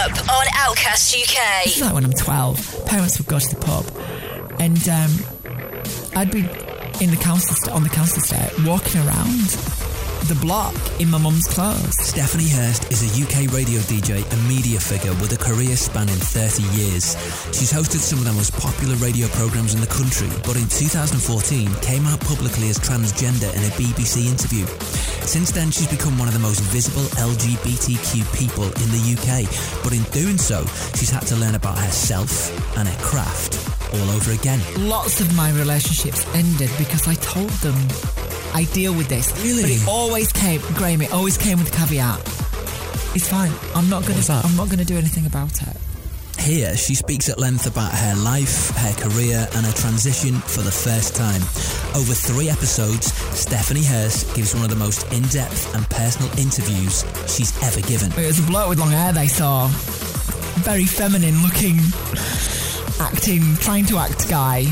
up on Outcast UK. This is like when I'm 12. Parents would go to the pub, and um, I'd be in the council st- on the council estate walking around the block in my mum's clothes. Stephanie Hirst is a UK radio DJ and media figure with a career spanning 30 years. She's hosted some of the most popular radio programmes in the country, but in 2014 came out publicly as transgender in a BBC interview. Since then, she's become one of the most visible LGBTQ people in the UK, but in doing so, she's had to learn about herself and her craft all over again. Lots of my relationships ended because I told them I deal with this. Really? But it always came, Graeme. It always came with a caveat. It's fine. I'm not gonna. I'm not gonna do anything about it. Here, she speaks at length about her life, her career, and her transition for the first time. Over three episodes, Stephanie Hirst gives one of the most in depth and personal interviews she's ever given. It was a bloke with long hair they saw. Very feminine looking, acting, trying to act guy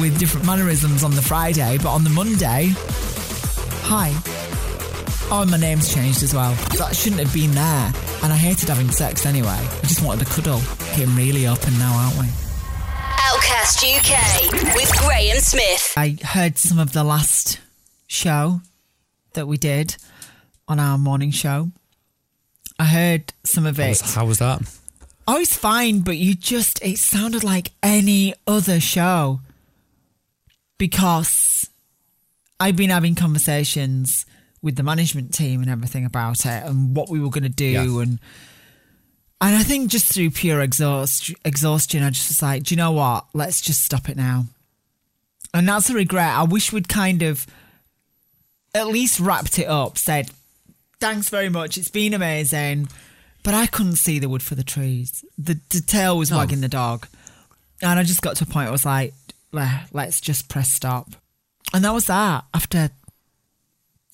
with different mannerisms on the Friday, but on the Monday, hi. Oh, and my name's changed as well. That shouldn't have been there. And I hated having sex anyway. I just wanted to cuddle. Getting really open now, aren't we? Outcast UK with Graeme Smith. I heard some of the last show that we did on our morning show. I heard some of How it. was, how was that? Oh, was fine, but you just, it sounded like any other show because I've been having conversations with the management team and everything about it and what we were going to do. And, and I think just through pure exhaust, exhaustion, I just was like, do you know what? Let's just stop it now. And that's a regret. I wish we'd kind of at least wrapped it up, said, thanks very much. It's been amazing. But I couldn't see the wood for the trees. The, the tail was wagging the dog. And I just got to a point where I was like, let's just press stop. And that was that. After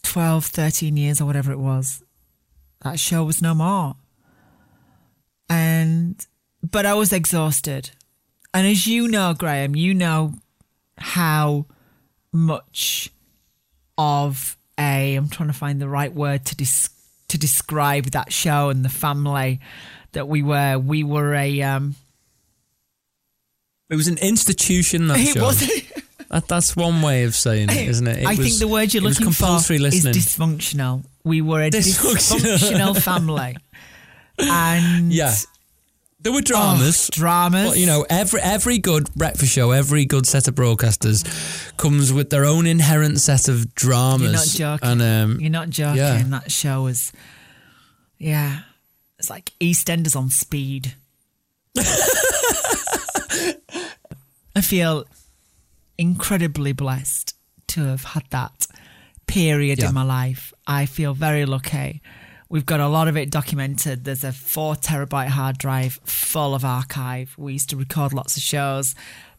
12, 13 years or whatever it was, that show was no more. And, but I was exhausted. And as you know, Graeme, you know how much of a I'm trying to find the right word to dis- to describe that show and the family that we were. We were a um It was an institution. That it show. was That, that's one way of saying it, isn't it? It I was- think the word you're looking compulsory for listening. is dysfunctional. We were a Dysfunctional. dysfunctional family. And yeah, there were dramas. Oh, dramas. But you know, every every good breakfast show, every good set of broadcasters comes with their own inherent set of dramas. You're not joking. And um, You're not joking. yeah. That show was, yeah, it's like EastEnders on speed. I feel incredibly blessed to have had that period Yeah. in my life. I feel very lucky. We've got a lot of it documented. There's a four terabyte hard drive full of archive. We used to record lots of shows.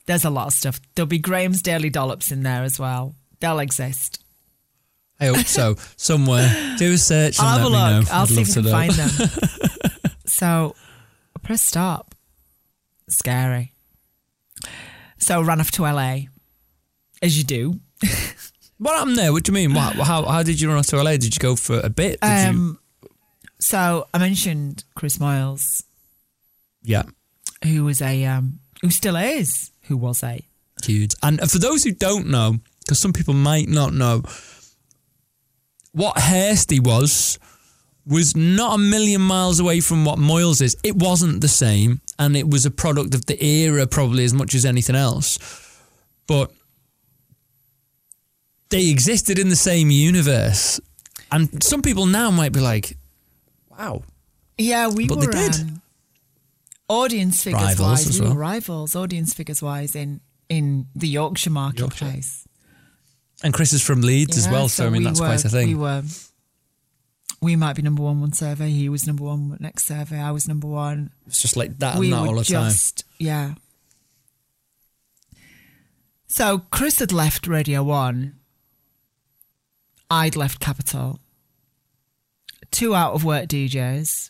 There's a lot of stuff. There'll be Graeme's Daily Dollops in there as well. They'll exist. I hope so. Somewhere, do a search and I'll have a look. know. I'll I'd see if can find them. so I press stop. Scary. So ran off to LA, as you do. What happened there? What do you mean? What, how how did you run off to LA? Did you go for a bit? Did you? Um, so I mentioned Chris Moyles, Yeah, who was a, um, who still is, who was a. huge. And for those who don't know, because some people might not know, what Hirsty was was not a million miles away from what Moyles is. It wasn't the same, and it was a product of the era probably as much as anything else. But they existed in the same universe, and some people now might be like, "Wow, Yeah, we But they were did. Um, audience figures Rivals wise. We well. were rivals, audience figures wise in in the Yorkshire marketplace. And Chris is from Leeds as well, so, I mean we that's were, quite a thing. We were. We might be number one one survey. He was number one next survey. I was number one. it's just like that we and that all the time. just yeah. So Chris had left Radio One. I'd left Capital. Two out of work DJs.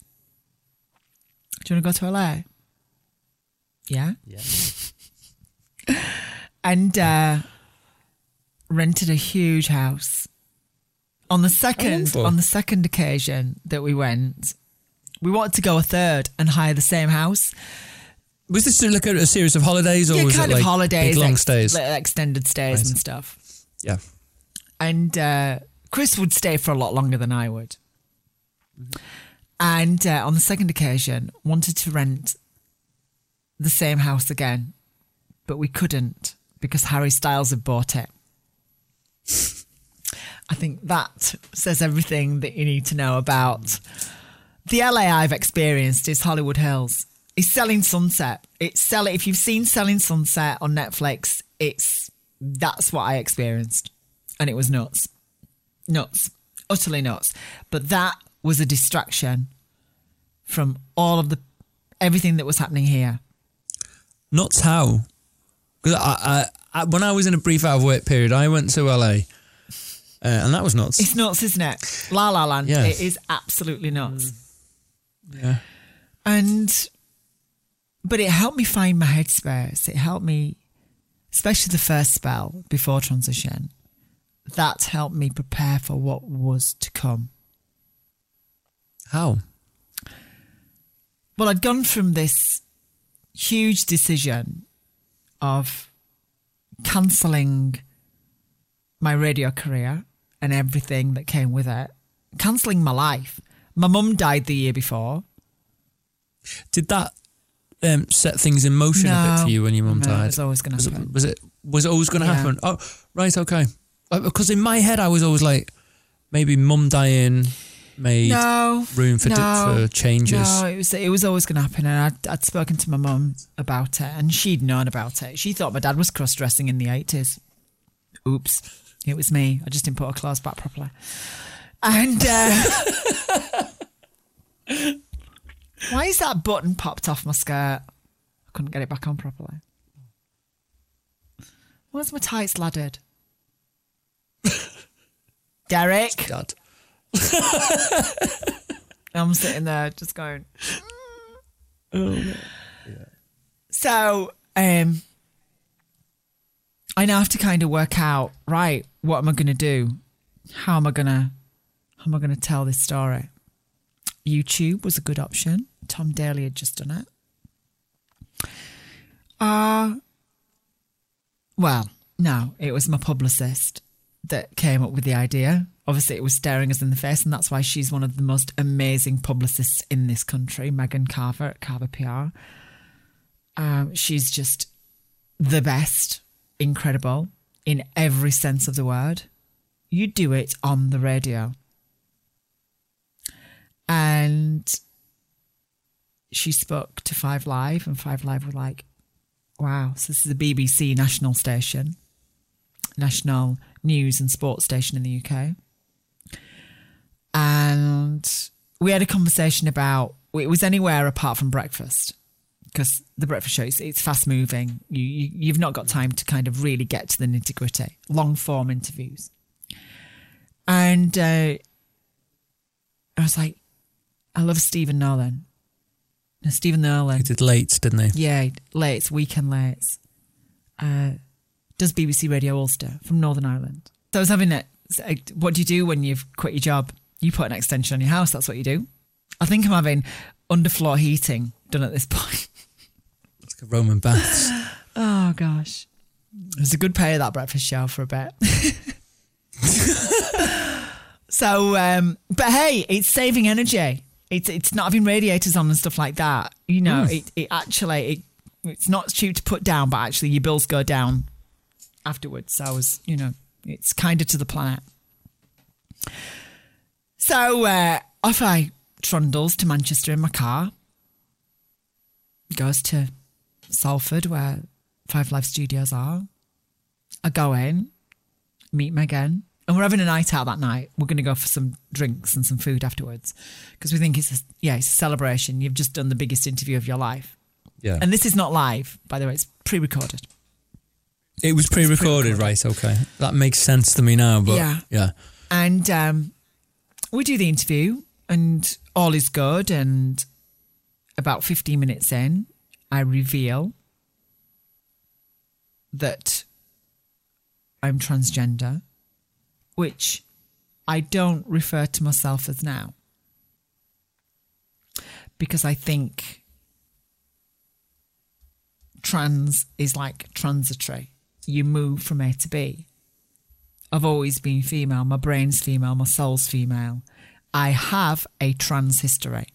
Do you want to go to LA? Yeah. Yeah. and uh, rented a huge house. On the second Wonderful. on the second occasion that we went, We wanted to go a third and hire the same house. Was this like a, a series of holidays or yeah, was kind it of like holidays, big long ex- stays? extended stays Right. and stuff. yeah. and uh, Chris would stay for a lot longer than I would. And uh, on the second occasion, wanted to rent the same house again, but we couldn't because Harry Styles had bought it. I think that says everything that you need to know about the LA I've experienced is Hollywood Hills. It's Selling Sunset. It's selling. If you've seen Selling Sunset on Netflix, it's that's what I experienced, and it was nuts, nuts, utterly nuts. But that was a distraction from all of the everything that was happening here. Nuts how? Because I, I, I, when I was in a brief out of work period, I went to LA, uh, and that was nuts. It's nuts, isn't it? La La Land. Yeah. It is absolutely nuts. yeah. And but it helped me find my headspace. It helped me, especially the first spell before transition. That helped me prepare for what was to come. How? Well, I'd gone from this huge decision of cancelling my radio career and everything that came with it, cancelling my life. My mum died the year before. Did that um, set things in motion a bit for you when your mum No, died? it was always gonna happen. It, was it was it always going to Yeah. happen? Oh, right, okay. Because in my head, I was always like, maybe mum dying made No room for, no, for changes. No, it was it was always going to happen, and I'd, I'd spoken to my mum about it, and she'd known about it. She thought my dad was cross dressing in the eighties. Oops, it was me. I just didn't put her clothes back properly. And uh, why is that button popped off my skirt? I couldn't get it back on properly. Where's my tights laddered? Derek. Dad. I'm sitting there just going. Oh, yeah. So, um, I now have to kind of work out right. What am I going to do? How am I gonna? How am I going to tell this story? YouTube was a good option. Tom Daley had just done it. Uh well, no, it was my publicist that came up with the idea. Obviously, it was staring us in the face, and that's why she's one of the most amazing publicists in this country, Megan Carver at Carver PR. Um, she's just the best, incredible in every sense of the word. You do it on the radio. And she spoke to Five Live, and Five Live were like, wow, so this is a BBC national station, national news and sports station in the UK. And we had a conversation about it was anywhere apart from breakfast because the breakfast show is it's fast moving. You, you you've not got time to kind of really get to the nitty gritty, long form interviews. And uh, I was like, I love Stephen Nolan. Now, Stephen Nolan, He did late, didn't he? yeah, late, weekend late. Uh, does BBC Radio Ulster from Northern Ireland. So I was having it. What do you do when you've quit your job? You put an extension on your house. That's what you do. I think I'm having underfloor heating done at this point. It's like a Roman bath. Oh gosh, it was a good pay of that breakfast show for a bit. so, um, but hey, it's saving energy. It's it's not having radiators on and stuff like that. You know, it it actually it it's not cheap to put down, but actually your bills go down afterwards. So I was, you know, it's kinder to the planet. So uh, off I trundles to Manchester in my car. Goes to Salford, where Five Live Studios are. I go in, meet Megan, and we're having a night out that night. We're going to go for some drinks and some food afterwards because we think it's a, yeah, it's a celebration. You've just done the biggest interview of your life, Yeah. and this is not live, by the way. It's pre-recorded. It was pre recorded, right? Okay. That makes sense to me now, but Yeah. yeah. And um, we do the interview, and all is good. And about 15 minutes in, I reveal that I'm transgender, which I don't refer to myself as now. because I think trans is like transitory. You move from A to B. I've always been female. My brain's female. My soul's female. I have a trans history.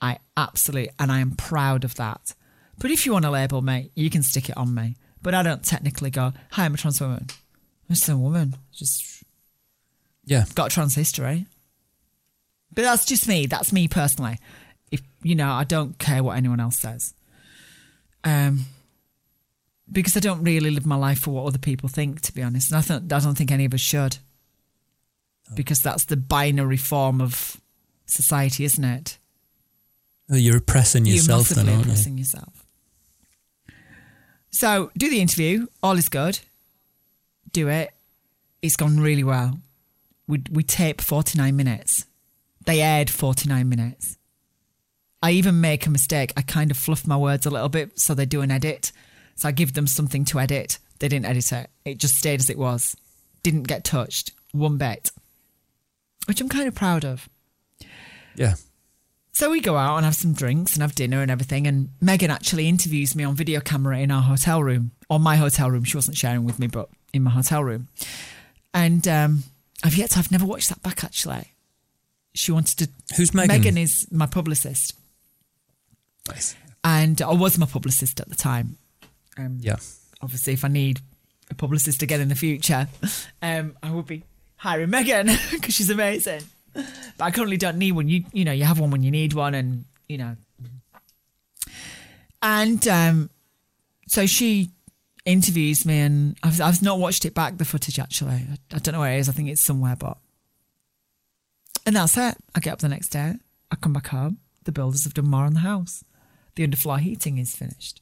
I absolutely, and I am proud of that. But if you want to label me, you can stick it on me. But I don't technically go, hi, I'm a trans woman. I'm just a woman. Just Yeah. got a trans history. But that's just me. That's me personally. If you know, I don't care what anyone else says. Um, because I don't really live my life for what other people think. To be honest, and I, th- I don't think any of us should. Oh. Because that's the binary form of society, isn't it? Oh, You're oppressing yourself You're then, aren't you? oppressing yourself. So do the interview. All is good. Do it. It's gone really well. We we tape forty nine minutes. They aired forty nine minutes. I even make a mistake. I kind of fluff my words a little bit so they do an edit. So I give them something to edit. They didn't edit it. It just stayed as it was. Didn't get touched one bit. Which I'm kind of proud of. Yeah. So we go out and have some drinks and have dinner and everything. And Megan actually interviews me on video camera in our hotel room, or my hotel room. She wasn't sharing with me, but in my hotel room. And um, I've yet to, I've never watched that back actually. She wanted to. Who's Megan? Megan is my publicist, Nice. and I was my publicist at the time. Um, Yeah. obviously, if I need a publicist again in the future, um, I will be hiring Megan because she's amazing. But I currently don't need one. You you know you have one when you need one, and you know. And um, so she interviews me, and I've I've not watched it back the footage actually. I, I don't know where it is. I think it's somewhere, but. And that's it. I get up the next day. I come back home. The builders have done more on the house. The underfloor heating is finished.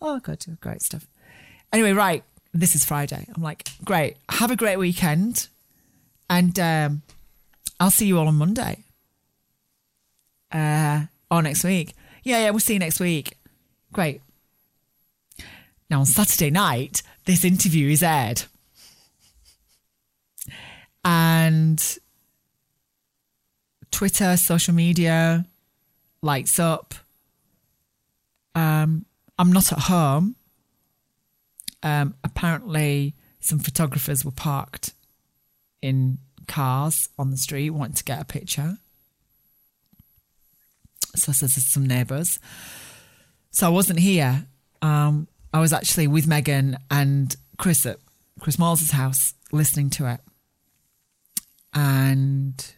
Oh, good, great stuff. Anyway, right, this is Friday. I'm like, great, have a great weekend, and um, I'll see you all on Monday. Uh, or next week. Yeah, yeah, we'll see you next week. Great. Now on Saturday night, this interview is aired, and Twitter, social media, lights up. Um, I'm not at home. Um, apparently, some photographers were parked in cars on the street wanting to get a picture. So says there's some neighbours. So I wasn't here. Um, I was actually with Megan and Chris at Chris Moyles' house listening to it. And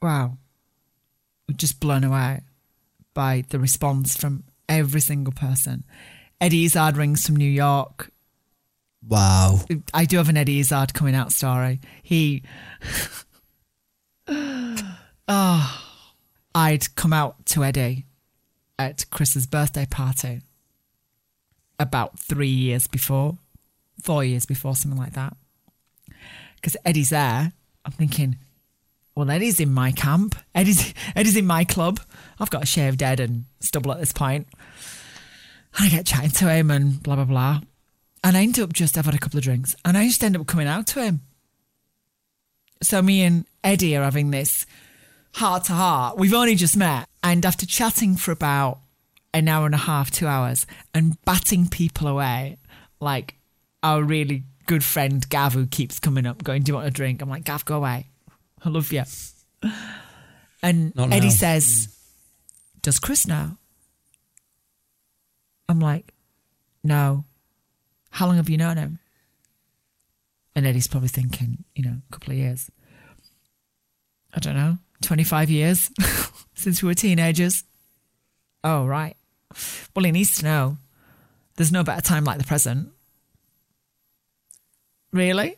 wow, we're just blown away by the response from every single person. Eddie Izzard rings from New York. Wow. I do have an Eddie Izzard coming out story. He, oh, I'd come out to Eddie at Chris's birthday party about three years before, four years before, something like that. Because Eddie's there. I'm thinking, well, Eddie's in my camp. Eddie's Eddie's in my club. I've got a shaved head and stubble at this point. And I get chatting to him and blah blah blah. And I end up just I've had a couple of drinks and I just end up coming out to him. So me and Eddie are having this heart to heart. We've only just met, and after chatting for about an hour and a half, two hours, and batting people away, like our really good friend Gav, who keeps coming up, going, "Do you want a drink?" I'm like, "Gav, go away. I love you." And Not Eddie now. says, "Does Chris know?" I'm like, "No." How long have you known him? And Eddie's probably thinking, you know, a couple of years. I don't know, 25 years since we were teenagers. Oh, right. Well, he needs to know. There's no better time like the present. Really?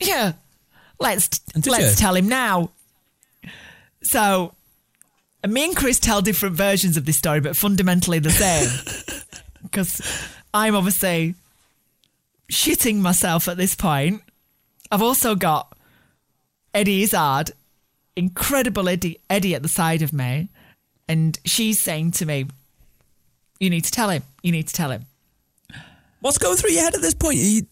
Yeah. Let's let's you? tell him now. So, me and Chris tell different versions of this story, but fundamentally the same. Because I'm obviously shitting myself at this point. I've also got Eddie Izzard, incredible Eddie, Eddie at the side of me, and she's saying to me, "You need to tell him. You need to tell him." What's going through your head at this point? You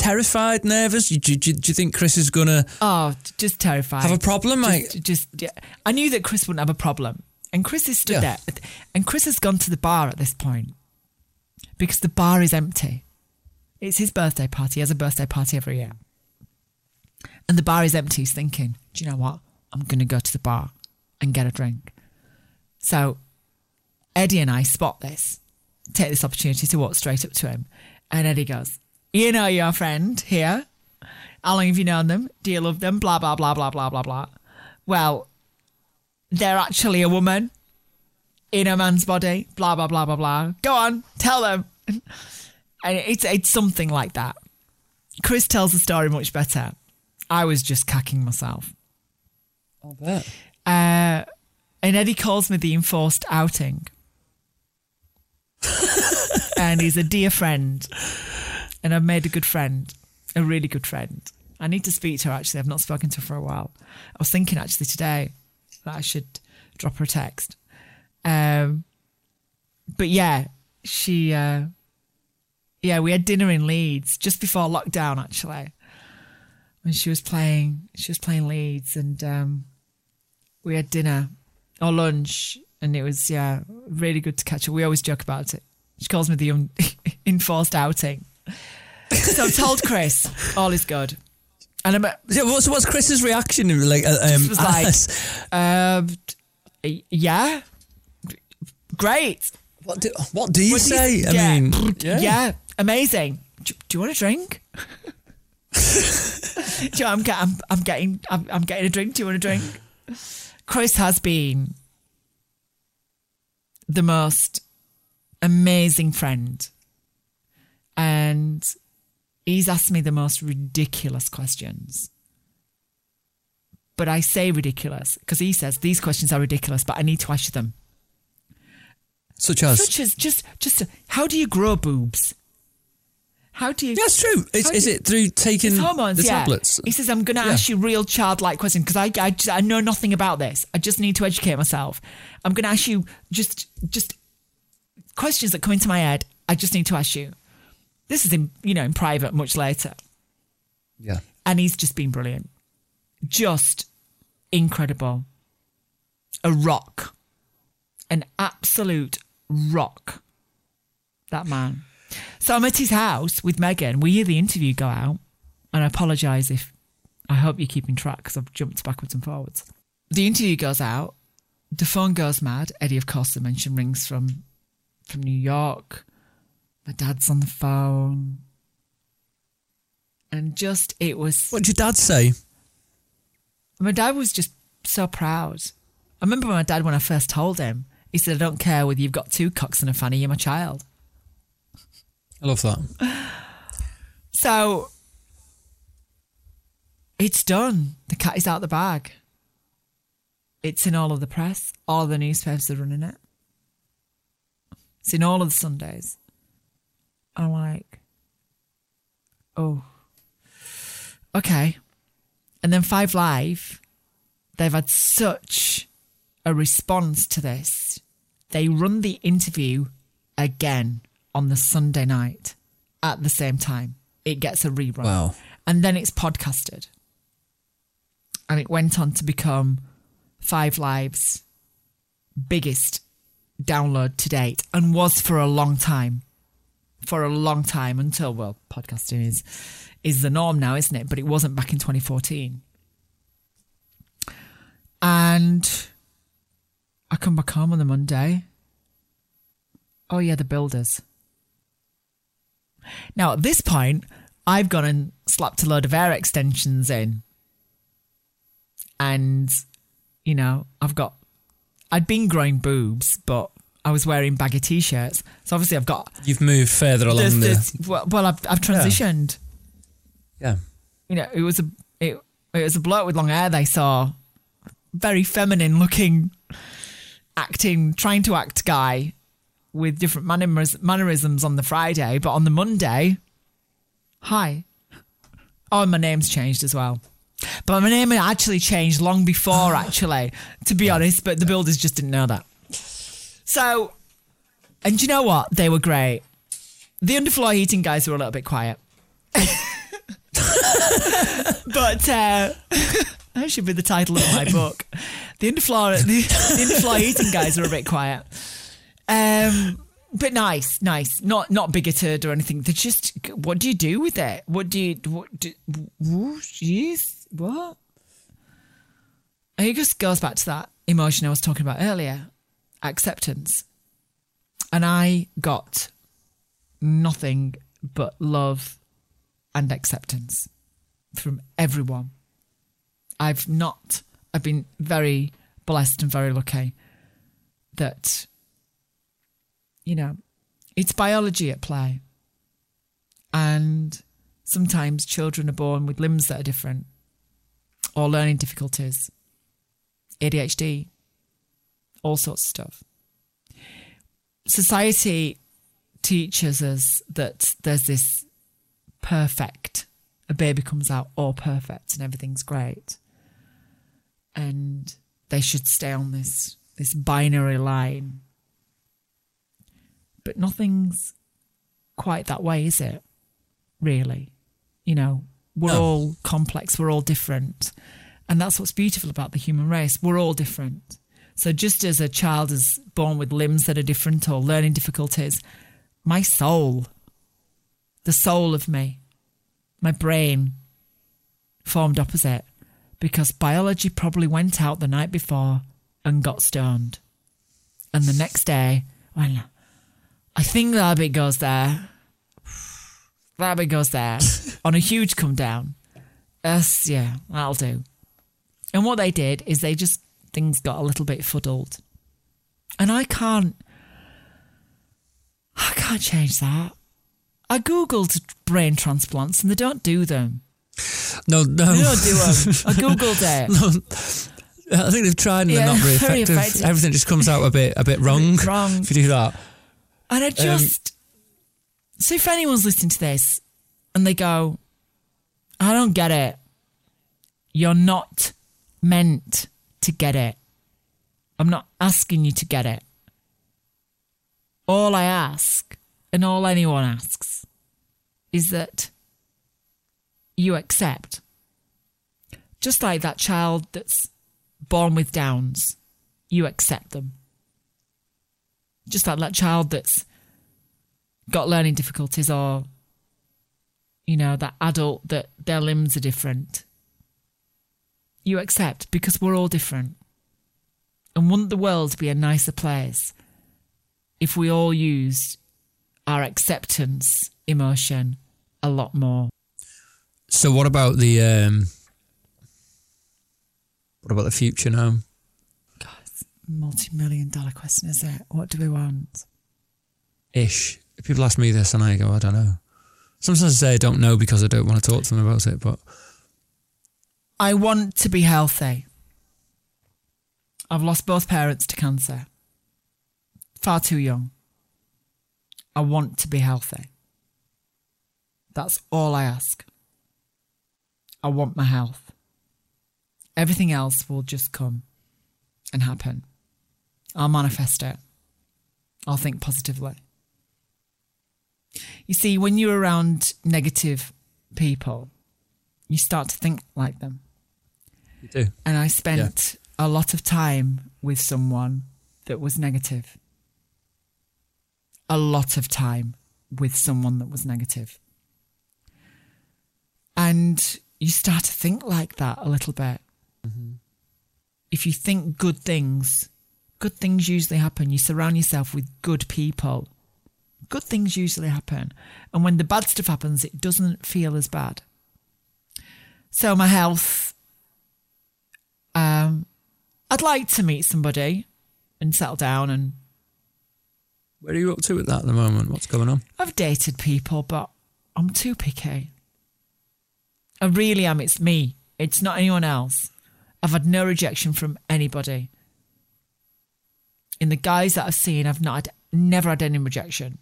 terrified, nervous? Do, do, do you think Chris is going to Oh, just terrified. have a problem? Just, just yeah. I knew that Chris wouldn't have a problem. And Chris is stood Yeah. there. And Chris has gone to the bar at this point because the bar is empty. It's his birthday party. He has a birthday party every year. And the bar is empty. He's thinking, do you know what? I'm going to go to the bar and get a drink. So Eddie and I spot this, take this opportunity to walk straight up to him. And Eddie goes, You know your friend here. How long have you known them? Do you love them? Blah, blah, blah, blah, blah, blah, blah. Well, they're actually a woman in a man's body. Blah, blah, blah, blah, blah. Go on, tell them. And it's, it's something like that. Chris tells the story much better. I was just cacking myself. I bet. Uh, and Eddie calls me the enforced outing. and he's a dear friend. And I've made a good friend, a really good friend. I need to speak to her actually. I've not spoken to her for a while. I was thinking actually today that I should drop her a text. Um, but yeah, she, uh, yeah, we had dinner in Leeds just before lockdown actually. When she was playing, she was playing Leeds and, um, we had dinner or lunch and it was yeah really good to catch up we always joke about it she calls me the un- enforced outing so i've told chris all is good. And i'm Yeah, what's what's Chris's reaction? Like, uh, um, was like- um yeah. Great. What do what do you What do you- say? I yeah, mean, yeah, amazing. Do, do you want a drink? Do you know, I'm, get, I'm, I'm getting I'm, I'm getting a drink. Do you want a drink? Chris has been the most amazing friend and he's asked me the most ridiculous questions but i say ridiculous because he says these questions are ridiculous but i need to ask you them such as such as just just how do you grow boobs how do you yeah, it's true. Is, is do- it through taking hormones, the yeah. tablets? He says, I'm going to Yeah. ask you real childlike questions because I, I, I know nothing about this. I just need to educate myself. I'm going to ask you just, just questions that come into my head. I just need to ask you. This is in, you know, in private much later. Yeah. And he's just been brilliant. Just incredible. A rock. An absolute rock. That man. So I'm at his house with Megan. We hear the interview go out. And I apologise if I hope you're keeping track because I've jumped backwards and forwards. The interview goes out. The phone goes mad. Eddie, of course, the mention rings from from New York. My dad's on the phone. And just it was What did your dad say? my dad was just so proud. I remember when my dad when I first told him, he said, I don't care whether you've got two cocks and a fanny, you're my child. I love that. So it's done. The cat is out the bag. It's in all of the press. All of the newspapers are running it. It's in all of the Sundays. I'm like, oh, okay. And then Five Live, they've had such a response to this. They run the interview again on the Sunday night at the same time. It gets a rerun. Wow. And then it's podcasted. And it went on to become Five Live's biggest download to date and was for a long time. For a long time until well, podcasting is is the norm now, isn't it? But it wasn't back in 2014. And I come back home on the Monday. Oh yeah, the builders. Now at this point, I've gone and slapped a load of air extensions in. And, you know, I've got I'd been growing boobs, but I was wearing baggy t-shirts. So obviously I've got You've moved further along this, the. well, well, I've, I've transitioned. yeah. You know, it was a it, it was a bloke with long hair they saw, very feminine looking, acting, trying to act guy, with different manneris- mannerisms on the Friday, but on the Monday, hi. Oh, my name's changed as well. But my name had actually changed long before, actually, to be honest, but the builders just didn't know that. So, and you know what? They were great. The underfloor heating guys were a little bit quiet. but uh, That should be the title of my book. The underfloor, the, the underfloor eating guys are a bit quiet. Um, but nice, nice. Not not bigoted or anything. They're just. What do you do with it? What do you? What? Do, jeez, what? It just goes back to that emotion I was talking about earlier, acceptance. And I got nothing but love and acceptance from everyone. I've not. I've been very blessed and very lucky that you know, it's biology at play. And sometimes children are born with limbs that are different or learning difficulties, ADHD, all sorts of stuff. Society teaches us that there's this perfect, a baby comes out all perfect and everything's great. And they should stay on this this binary line but nothing's quite that way, is it? Really? You know, we're all complex, we're all different. And that's what's beautiful about the human race. We're all different. So just as a child is born with limbs that are different or learning difficulties, my soul, the soul of me, my brain formed opposite because biology probably went out the night before and got stoned. And the next day, well, I think that bit goes there. That bit goes there on a huge come down. Yes, yeah, that'll do. And what they did is they just things got a little bit fuddled, and I can't, I can't change that. I googled brain transplants and they don't do them. No, no. They don't do them. I googled it. I think they've tried and Yeah, they're not very very effective. effective. Everything just comes out a bit a bit wrong. wrong. If you do that. And I um, just. so if anyone's listening to this and they go, I don't get it, you're not meant to get it. I'm not asking you to get it. All I ask, and all anyone asks, is that you accept. Just like that child that's born with Downs, you accept them just like that child that's got learning difficulties or you know that adult that their limbs are different you accept because we're all different and wouldn't the world be a nicer place if we all used our acceptance emotion a lot more So what about the um what about the future now? God multi-million dollar question is it what do we want Ish. People ask me this and I go, I don't know. Sometimes I say I don't know because I don't want to talk to them about it, but I want to be healthy. I've lost both parents to cancer. Far too young. I want to be healthy. That's all I ask. I want my health. Everything else will just come and happen. I'll manifest it. I'll think positively. You see, when you're around negative people, you start to think like them you do. and I spent a lot of time with someone that was negative. A lot of time with someone that was negative. And you start to think like that a little bit. Mm-hmm. If you think good things, good things usually happen. You surround yourself with good people. Good things usually happen. And when the bad stuff happens, it doesn't feel as bad. So, my health um, I'd like to meet somebody and settle down. And Where are you up to with that at the moment? What's going on? I've dated people, but I'm too picky. I really am. It's me. It's not anyone else. I've had no rejection from anybody. In the guys that I've seen, I've not had, never had any rejection.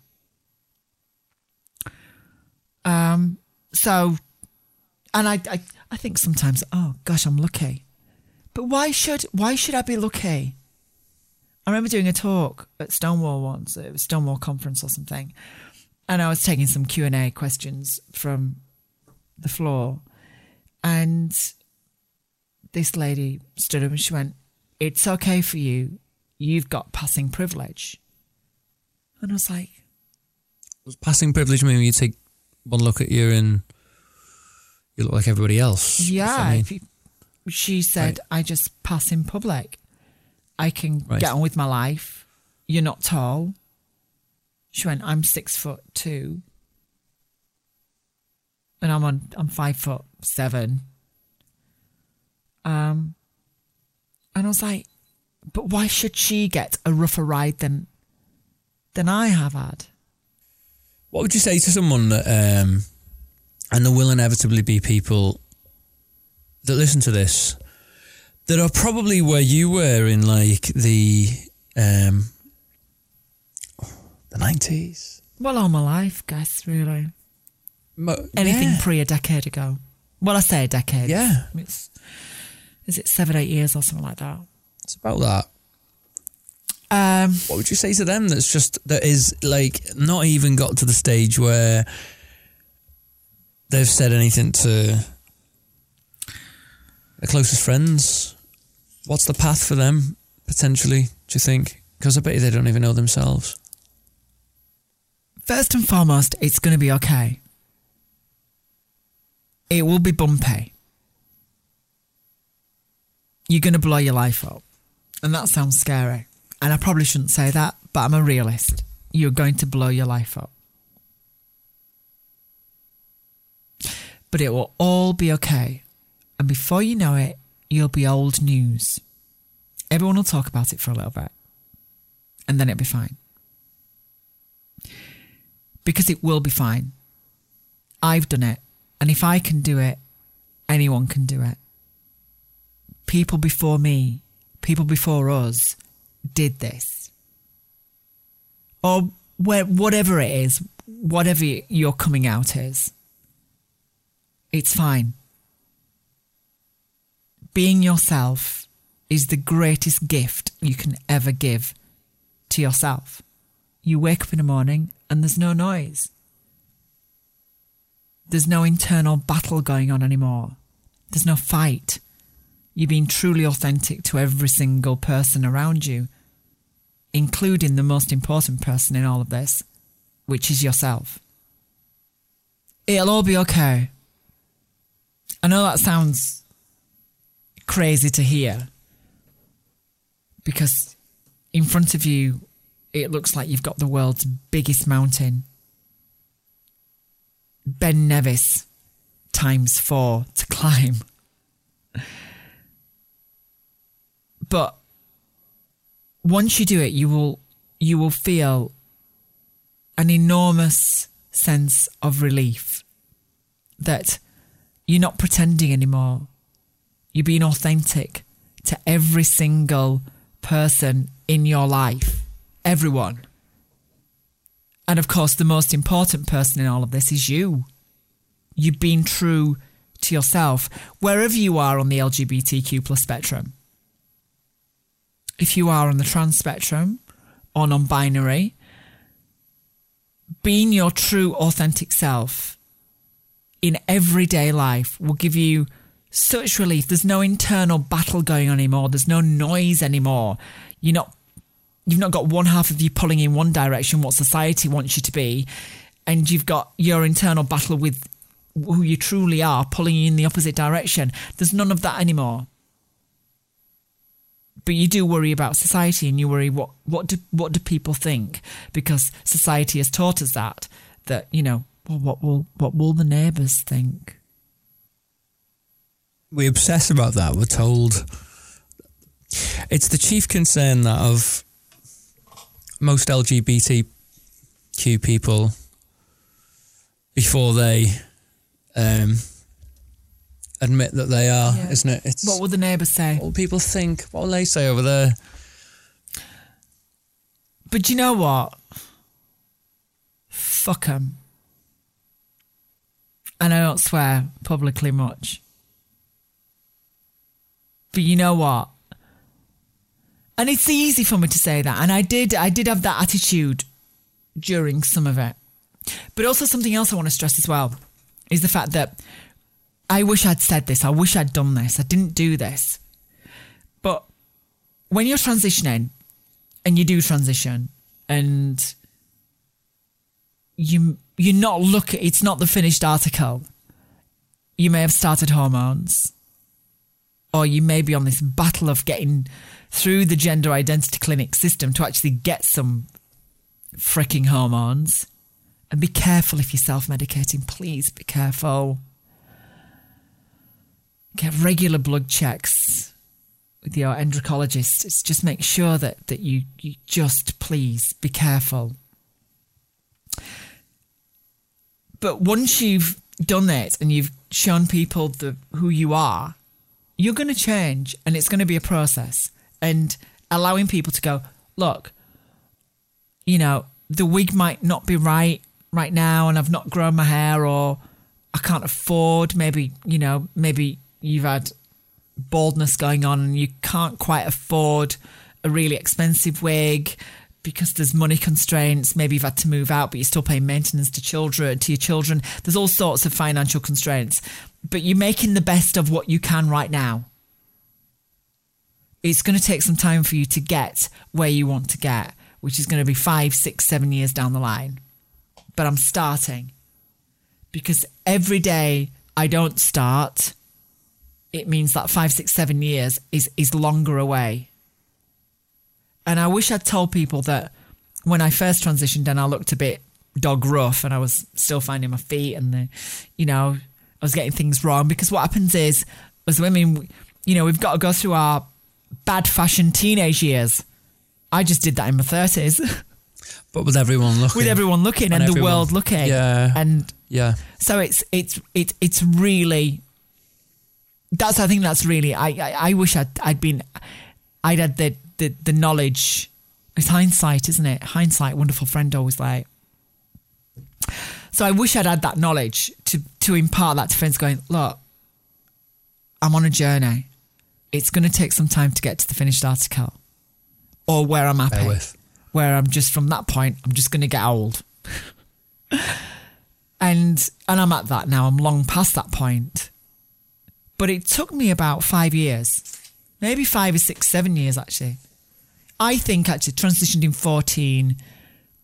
Um. So, and I, I, I think sometimes, oh gosh, I'm lucky. But why should why should I be lucky? I remember doing a talk at Stonewall once. It was Stonewall conference or something, and I was taking some Q and A questions from the floor, and this lady stood up and she went, It's okay for you. You've got passing privilege. And I was like, Was passing privilege mean you take one look at you and you look like everybody else? Yeah. if you- she said, I just pass in public. I can Right. get on with my life. You're not tall. She went, I'm six foot two. And I'm on I'm five foot seven. Um and I was like, but why should she get a rougher ride than than I have had? What would you say to someone that, um, and there will inevitably be people that listen to this that are probably where you were in like the um, the nineties. Well, all my life, guess, really. Mo- anything yeah. pre a decade ago. Well, I say a decade. Yeah. It's, is it seven, eight years or something like that? It's about that. Um, What would you say to them? That's just that is like not even got to the stage where they've said anything to their closest friends. What's the path for them potentially? Do you think? Because I bet you they don't even know themselves. first and foremost, it's going to be okay. It will be bumpy. You're going to blow your life up. And that sounds scary. And I probably shouldn't say that, but I'm a realist. You're going to blow your life up. But it will all be okay. And before you know it, you'll be old news. Everyone will talk about it for a little bit. And then it'll be fine. Because it will be fine. I've done it. And if I can do it, anyone can do it. People before me, people before us did this. Or whatever it is, whatever your coming out is, it's fine. Being yourself is the greatest gift you can ever give to yourself. You wake up in the morning and there's no noise. There's no internal battle going on anymore. There's no fight. You've been truly authentic to every single person around you, including the most important person in all of this, which is yourself. It'll all be okay. I know that sounds crazy to hear because in front of you, it looks like you've got the world's biggest mountain. Ben Nevis times four to climb. But once you do it, you will you will feel an enormous sense of relief that you're not pretending anymore. You're being authentic to every single person in your life, everyone. And of course, the most important person in all of this is you. You've been true to yourself, wherever you are on the LGBTQ plus spectrum. If you are on the trans spectrum or non binary, being your true, authentic self in everyday life will give you such relief. There's no internal battle going on anymore. There's no noise anymore. You're not you've not got one half of you pulling in one direction what society wants you to be, and you've got your internal battle with who you truly are pulling you in the opposite direction. There's none of that anymore. But you do worry about society and you worry what, what do what do people think? Because society has taught us that that, you know, well, what will what will the neighbours think? We obsess about that. We're told it's the chief concern that of most LGBTQ people before they um, admit that they are, Yeah. isn't it? It's What will the neighbours say? what will people think? What will they say over there? But you know what? Fuck 'em. And I don't swear publicly much. But you know what? And it's easy for me to say that. And I did I did have that attitude during some of it. But also something else I want to stress as well is the fact that I wish I'd said this. I wish I'd done this. I didn't do this. But when you're transitioning and you do transition and you you're not look it's not the finished article. You may have started hormones or you may be on this battle of getting through the gender identity clinic system to actually get some freaking hormones. And be careful if you're self medicating. Please be careful. Get regular blood checks with your endocrinologist. Just make sure that, that you, you just please be careful. But once you've done it and you've shown people the, who you are, you're going to change and it's going to be a process. And allowing people to go, look, you know, the wig might not be right right now and I've not grown my hair or I can't afford maybe, you know, maybe you've had baldness going on and you can't quite afford a really expensive wig because there's money constraints. Maybe you've had to move out, but you're still paying maintenance to children, to your children. There's all sorts of financial constraints, but you're making the best of what you can right now. It's going to take some time for you to get where you want to get, which is going to be five, six, seven years down the line. But I'm starting because every day I don't start, it means that five, six, seven years is, is longer away. And I wish I'd told people that when I first transitioned and I looked a bit dog rough and I was still finding my feet and the, you know, I was getting things wrong because what happens is, as women, you know, we've got to go through our bad fashion teenage years. I just did that in my 30s But with everyone looking. with everyone looking and, And the world looking. Yeah. And Yeah. so it's it's it's it's really that's I think that's really I I, I wish I'd I'd been I'd had the, the the knowledge. It's hindsight, isn't it? Hindsight, wonderful friend always like. So I wish I'd had that knowledge to to impart that to friends. Going, look, I'm on a journey. It's going to take some time to get to the finished article, or where I'm at, where I'm just from that point. I'm just going to get old and and I'm at that now. I'm long past that point. But it took me about five years, maybe five or six, seven years actually. I think actually transitioned in fourteen.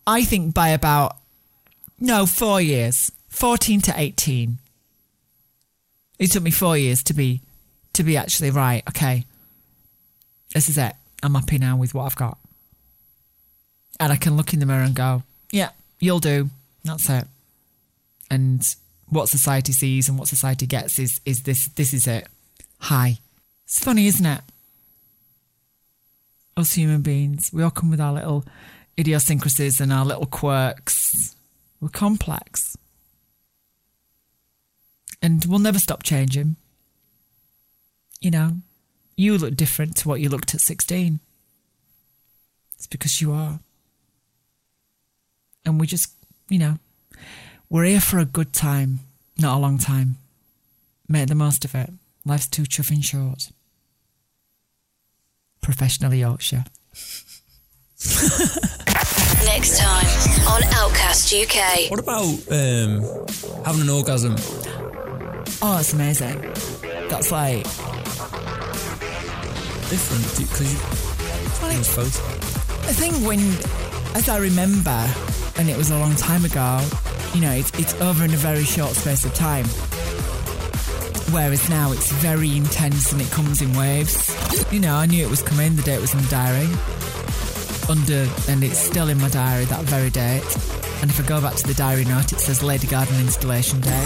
I think by about no four years, fourteen to eighteen. It took me four years to be to be actually right. Okay, this is it. I'm happy now with what I've got, and I can look in the mirror and go, "Yeah, you'll do." That's it and what society sees and what society gets is is this this is it hi it's funny isn't it us human beings we all come with our little idiosyncrasies and our little quirks we're complex and we'll never stop changing you know you look different to what you looked at 16 it's because you are and we just you know we're here for a good time, not a long time. Make the most of it. Life's too chuffing short. Professional Yorkshire. Next time on Outcast UK. What about um, having an orgasm? Oh, it's amazing. That's like, Different because you. I. I think when, as I remember, and it was a long time ago, you know, it's, it's over in a very short space of time. Whereas now it's very intense and it comes in waves. You know, I knew it was coming the day it was in the diary. Under, and it's still in my diary that very date. And if I go back to the diary note, it says Lady Garden installation day.